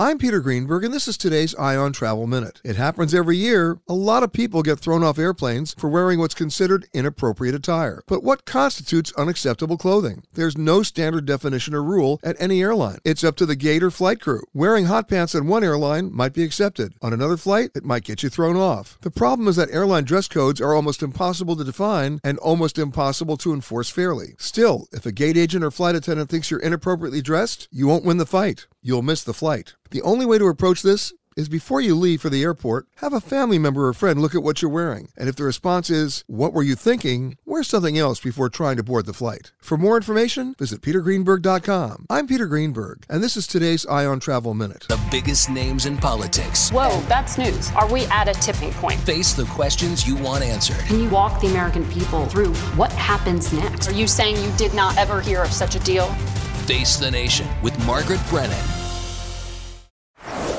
I'm Peter Greenberg, and this is today's Eye on Travel Minute. It happens every year. A lot of people get thrown off airplanes for wearing what's considered inappropriate attire. But what constitutes unacceptable clothing? There's no standard definition or rule at any airline. It's up to the gate or flight crew. Wearing hot pants on one airline might be accepted. On another flight, it might get you thrown off. The problem is that airline dress codes are almost impossible to define and almost impossible to enforce fairly. Still, if a gate agent or flight attendant thinks you're inappropriately dressed, you won't win the fight. You'll miss the flight. The only way to approach this is before you leave for the airport, have a family member or friend look at what you're wearing. And if the response is, What were you thinking? wear something else before trying to board the flight. For more information, visit petergreenberg.com. I'm Peter Greenberg, and this is today's Eye on Travel Minute. The biggest names in politics. Whoa, that's news. Are we at a tipping point? Face the questions you want answered. Can you walk the American people through what happens next? Are you saying you did not ever hear of such a deal? Face the Nation with Margaret Brennan.